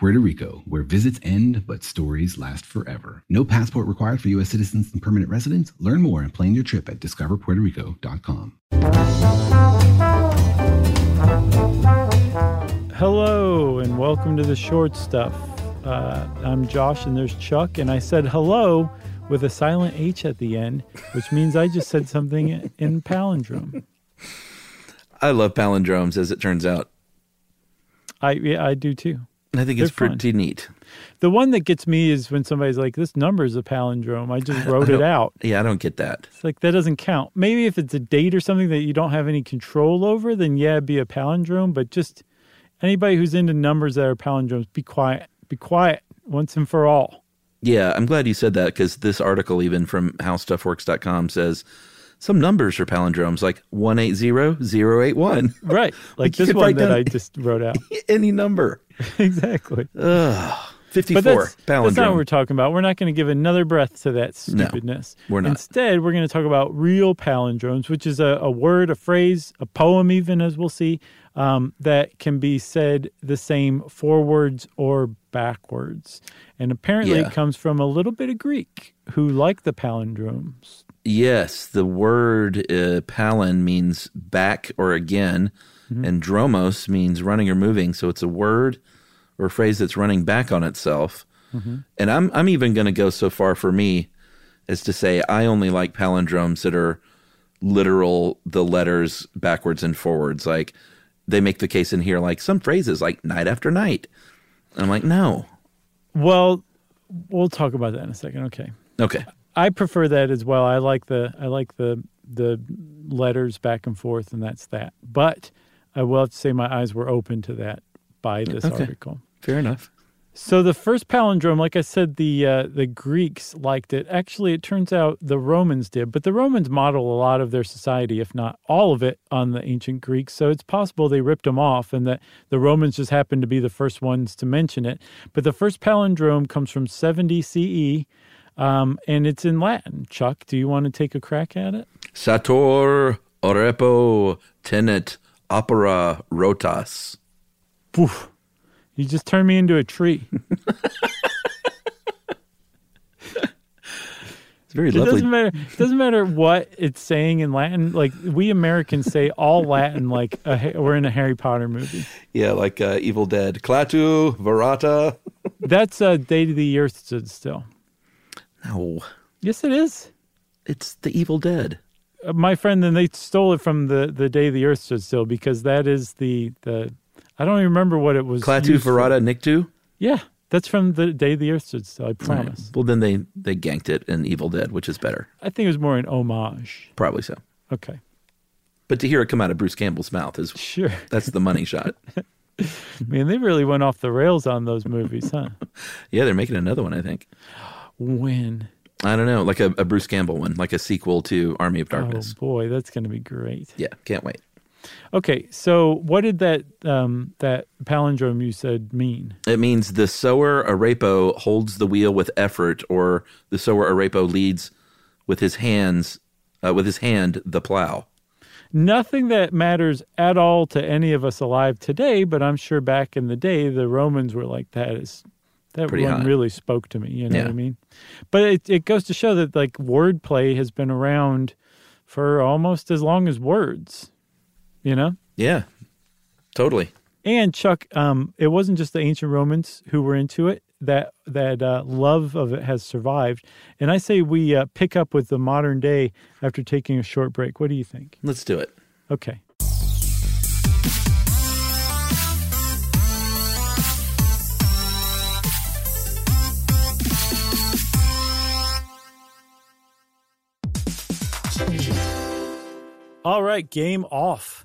Puerto Rico, where visits end but stories last forever. No passport required for U.S. citizens and permanent residents. Learn more and plan your trip at discoverpuertorico.com. Hello and welcome to the short stuff. Uh, I'm Josh and there's Chuck, and I said hello with a silent H at the end, which means I just said something in palindrome. I love palindromes, as it turns out. I yeah, I do too. I think it's They're fun. pretty neat. The one that gets me is when somebody's like, "This number is a palindrome." I just wrote it out. Yeah, I don't get that. It's like that doesn't count. Maybe if it's a date or something that you don't have any control over, then yeah, it'd be a palindrome. But just anybody who's into numbers that are palindromes, be quiet. Be quiet once and for all. Yeah, I'm glad you said that because this article, even from howstuffworks.com, says some numbers are palindromes, like 180081. Right. Like this one that I just wrote out. Any number. exactly. Ugh. But 54, that's, palindrome. that's not what we're talking about. We're not going to give another breath to that No, stupidness. we're not. Instead, we're going to talk about real palindromes, which is a, a word, a phrase, a poem, even as we'll see, um, that can be said the same forwards or backwards. And apparently, Yeah. it comes from a little bit of Greek, who like the palindromes. Yes, the word uh, palin means back or again, Mm-hmm. and dromos means running or moving. So it's a word or a phrase that's running back on itself. Mm-hmm. And I'm I'm even going to go so far for me as to say I only like palindromes that are literal the letters backwards and forwards. Like they make the case in here, like some phrases like night after night. I'm like, no, Well, we'll talk about that in a second. Okay. okay, I prefer that as well. I like the I like the the letters back and forth, and that's that. But I will have to say my eyes were open to that by this Okay. article. fair enough. So the first palindrome, like I said, the uh, the Greeks liked it. Actually, it turns out the Romans did, but the Romans model a lot of their society, if not all of it, on the ancient Greeks. So it's possible they ripped them off, and that the Romans just happened to be the first ones to mention it. But the first palindrome comes from 70 CE, um, and it's in Latin. Chuck, do you want to take a crack at it? Sator arepo tenet opera rotas. Poof. You just turned me into a tree. It's very It lovely. doesn't matter. It doesn't matter what it's saying in Latin. Like we Americans say all Latin, like a, we're in a Harry Potter movie. Yeah, like uh, Evil Dead. Klaatu, Verata. That's uh, Day to the Earth stood still. No, Yes, it is. it's the Evil Dead. Uh, my friend, then they stole it from the the Day the Earth stood still because that is the the. I don't even remember what it was. Klaatu, for. Nikto. Yeah, that's from the Day the Earth stood still. I Right. promise. Well, then they they ganked it in Evil Dead, which is better. I think it was more an homage. Probably so. Okay, But to hear it come out of Bruce Campbell's mouth is sure. that's the money shot. Man, they really went off the rails on those movies, huh? Yeah, they're making another one. I think. when? I don't know, like a, a Bruce Campbell one, like a sequel to Army of Darkness. Oh boy, that's going to be great. Yeah, can't wait. Okay, so what did that um, that palindrome you said mean? It means the sower arepo holds the wheel with effort, or the sower arepo leads with his hands, uh, with his hand the plow. Nothing that matters at all to any of us alive today, but I'm sure back in the day the Romans were like that is that Pretty one high. really spoke to me, you know Yeah. what I mean? But it it goes to show that like wordplay has been around for almost as long as words. You know? Yeah, totally. And Chuck, um, it wasn't just the ancient Romans who were into it. That that uh, love of it has survived, and I say we uh, pick up with the modern day after taking a short break. What do you think? Let's do it. Okay. All right, game off.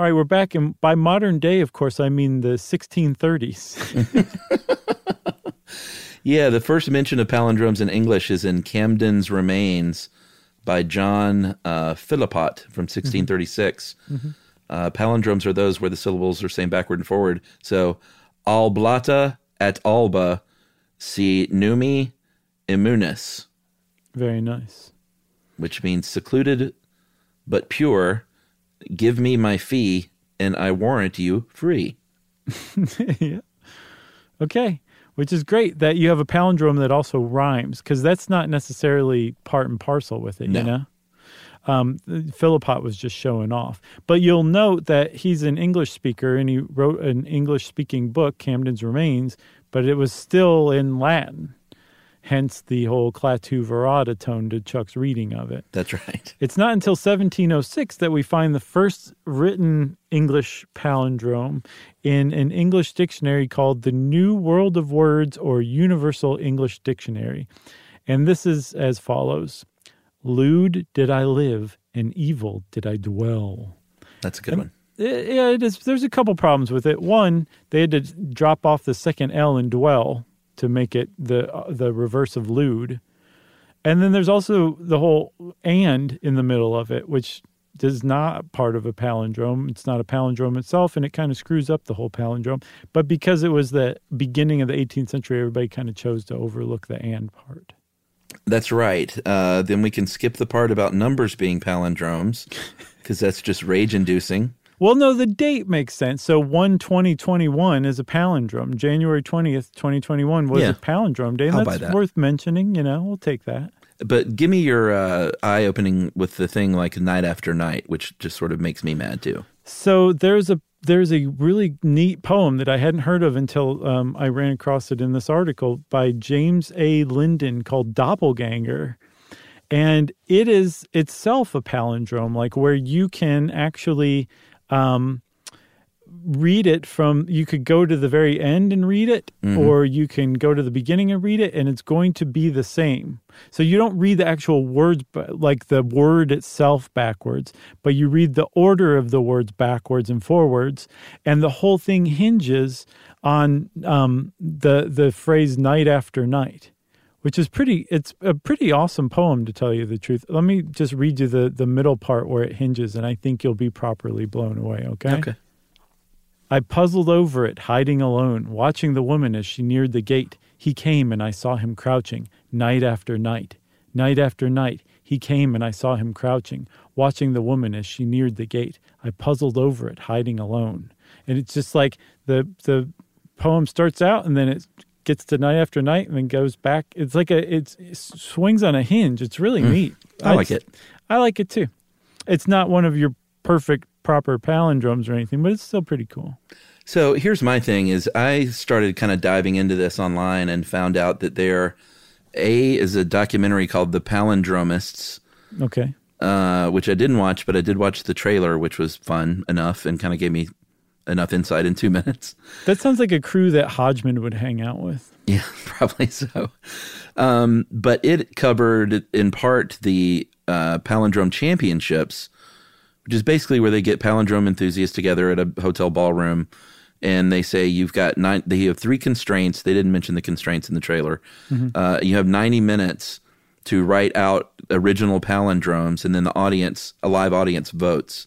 All right, we're back. And by modern day, of course, I mean the 1630s. yeah, the first mention of palindromes in English is in Camden's Remains by John uh, from 1636. Mm-hmm. Uh, palindromes are those where the syllables are same backward and forward. So, ablata et alba si nummi immunis. Very nice. Which means secluded but pure give me my fee and I warrant you free. yeah. Okay. Which is great that you have a palindrome that also rhymes because that's not necessarily part and parcel with it, no. you know? Um, Phillpot was just showing off. But you'll note that he's an English speaker and he wrote an English speaking book, Camden's Remains, but it was still in Latin hence the whole klaatu verata tone to Chuck's reading of it. That's right. It's not until 1706 that we find the first written English palindrome in an English dictionary called the New World of Words or Universal English Dictionary. And this is as follows Lewd did I live, and evil did I dwell. That's a good and, one. Yeah, it is. There's a couple problems with it. One, they had to drop off the second L in dwell, to make it the uh, the reverse of lewd. And then there's also the whole and in the middle of it, which is not part of a palindrome. It's not a palindrome itself, and it kind of screws up the whole palindrome. But because it was the beginning of the 18th century, everybody kind of chose to overlook the and part. That's right. Uh, then we can skip the part about numbers being palindromes because that's just rage inducing. Well, no, the date makes sense. So 1 2021 is a palindrome. January 20th, 2021 was yeah. a palindrome day. And I'll that's that. worth mentioning. You know, we'll take that. But give me your uh, eye opening with the thing like night after night, which just sort of makes me mad too. So there's a there's a really neat poem that I hadn't heard of until um, I ran across it in this article by James A. Lindon called Doppelganger. And it is itself a palindrome, like where you can actually um, read it from you could go to the very end and read it mm-hmm. or you can go to the beginning and read it and it's going to be the same so you don't read the actual words but like the word itself backwards but you read the order of the words backwards and forwards and the whole thing hinges on um, the the phrase night after night which is pretty it's a pretty awesome poem to tell you the truth. Let me just read you the the middle part where it hinges and i think you'll be properly blown away okay? Okay. I puzzled over it hiding alone watching the woman as she neared the gate. He came and i saw him crouching night after night. Night after night he came and i saw him crouching watching the woman as she neared the gate. I puzzled over it hiding alone. And it's just like the the poem starts out and then it gets to night after night and then goes back. It's like a it's, it swings on a hinge. It's really neat. Mm. I like it. I like it too. It's not one of your perfect proper palindromes or anything, but it's still pretty cool. So here's my thing: is I started kind of diving into this online and found out that there, a is a documentary called The Palindromists, Okay. uh, which I didn't watch, but I did watch the trailer, which was fun enough and kind of gave me enough insight in two minutes. That sounds like a crew that Hodgman would hang out with. Yeah, probably so. Um, but it covered in part the uh, palindrome championships, which is basically where they get palindrome enthusiasts together at a hotel ballroom, and they say you've got nine. They have three constraints. They didn't mention the constraints in the trailer. Uh, you have ninety minutes to write out original palindromes, and then the audience, a live audience, votes.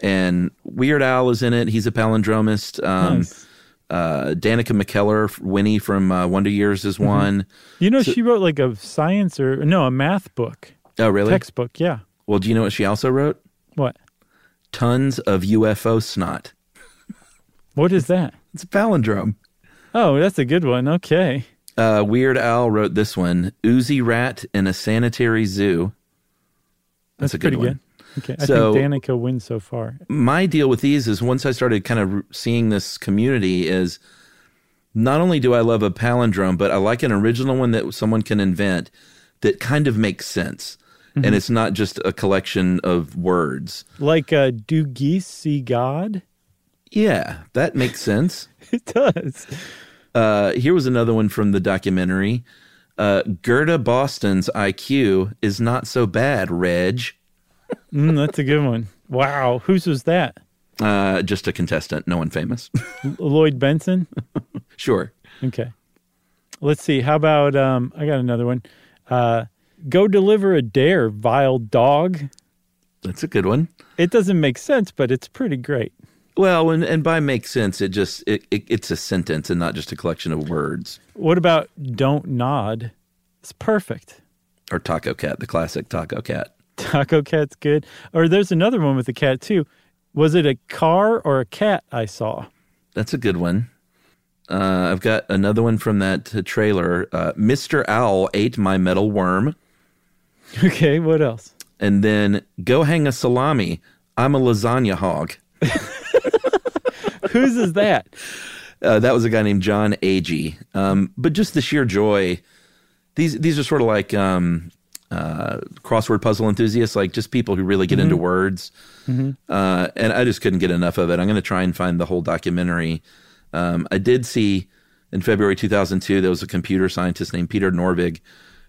And Weird Al is in it. He's a palindromist. Um, Nice. uh, Danica McKellar, Winnie from uh, Wonder Years is one. You know, she wrote like a science or no, a math book, Oh, really? textbook. Yeah. Well, do you know what she also wrote? What? Tons of UFO snot. What is that? It's a palindrome. Oh, that's a good one. Okay. Uh, Weird Al wrote this one: Oozy rat in a sanitary zoo. That's, a good pretty one. Okay. I So- think Danica wins so far. My deal with these is once I started kind of seeing this community is not only do I love a palindrome, but I like an original one that someone can invent that kind of makes sense. Mm-hmm. And it's not just a collection of words. Like uh, Do Geese See God? Yeah, that makes sense. It does. Uh, here was another one from the documentary. Uh, Gerda Boston's IQ is not so bad, Reg. Mm, that's a good one. Wow. Whose was that? Uh, just a contestant, no one famous. L- Lloyd Bentsen? sure. Okay. Let's see. How about um I got another one. Uh go deliver a dare, vile dog. That's a good one. It doesn't make sense, but it's pretty great. Well, and, and by make sense, it just it, it, it's a sentence and not just a collection of words. What about don't nod? It's perfect. Or Taco Cat, the classic Taco Cat. Taco cat's good. Or there's another one with a cat too. Was it a car or a cat I saw? That's a good one. Uh, I've got another one from that uh, trailer. Uh, Mr. Owl ate my metal worm. Okay, what else? And then go hang a salami. I'm a lasagna hog. Whose is that? Uh, that was a guy named Jon Agee. Um, but just the sheer joy. These these are sort of like um, uh, crossword puzzle enthusiasts, like just people who really get into words. Uh, and I just couldn't get enough of it. I'm going to try and find the whole documentary. Um, I did see in February 2002 there was a computer scientist named Peter Norvig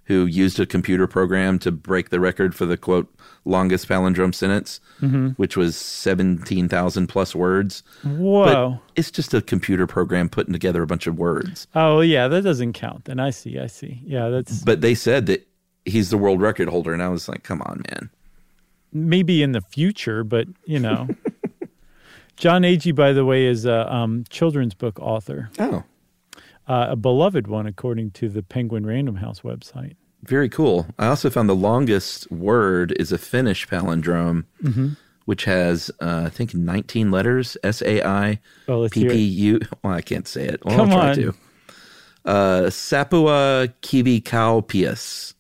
who used a computer program to break the record for the quote longest palindrome sentence, which was 17,000 plus words. Whoa. But it's just a computer program putting together a bunch of words. oh yeah, that doesn't count. Then I see, I see. Yeah, that's But they said that he's the world record holder, and I was like, come on, man. maybe in the future, but you know. Jon Agee, by the way, is a um, children's book author, Oh, uh, a beloved one, according to the Penguin Random House website. very cool. I also found the longest word is a Finnish palindrome, which has uh, I think 19 letters. S A I let's P P. U. Well, I can't say it. Well, Come I'll try on. to. Uh, Sapua kivikauppias.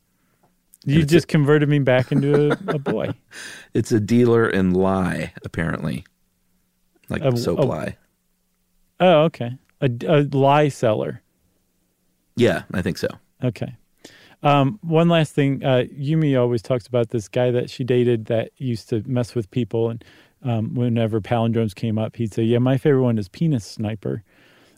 You just converted me back into a, a boy. It's a dealer in lie, apparently, like A- soap a- lye. Oh, okay. A, a lie seller. Yeah, I think so. Okay. Um, one last thing. Uh, Yumi always talks about this guy that she dated that used to mess with people. And um, whenever palindromes came up, he'd say, Yeah, my favorite one is penis sniper.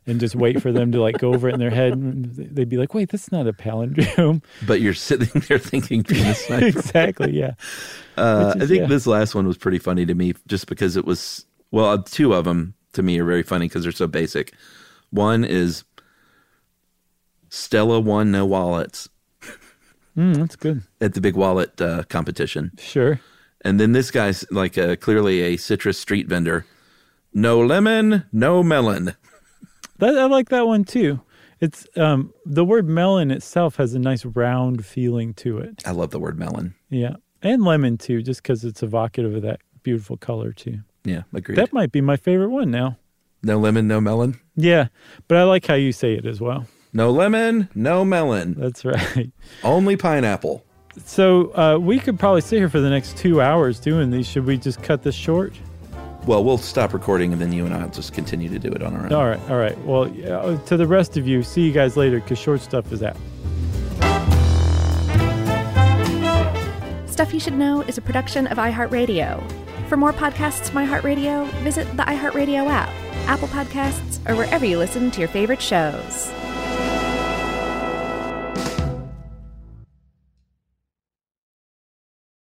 And just wait for them to like go over it in their head. And they'd be like, Wait, that's not a palindrome. But you're sitting there thinking penis sniper. exactly. Yeah. Uh, Which I think yeah. this last one was pretty funny to me just because it was, well, two of them to me are very funny because they're so basic. One is Stella won no wallets Mm, that's good. at the big wallet uh, competition. Sure. And then this guy's like uh clearly a citrus street vendor. No lemon, no melon. That, I like that one too. It's um, the word melon itself has a nice round feeling to it. I love the word melon. Yeah. And lemon too, just because it's evocative of that beautiful color too. Yeah, agreed. That might be my favorite one now. No lemon, no melon. Yeah, but I like how you say it as well. No lemon, no melon. That's right. Only pineapple. So uh, we could probably sit here for the next two hours doing these. Should we just cut this short? Well, we'll stop recording and then you and I will just continue to do it on our own. All right, all right. Well, uh, to the rest of you, see you guys later because short stuff is out. Stuff You Should Know is a production of iHeartRadio. For more podcasts from iHeartRadio, visit the iHeartRadio app, Apple Podcasts, or wherever you listen to your favorite shows.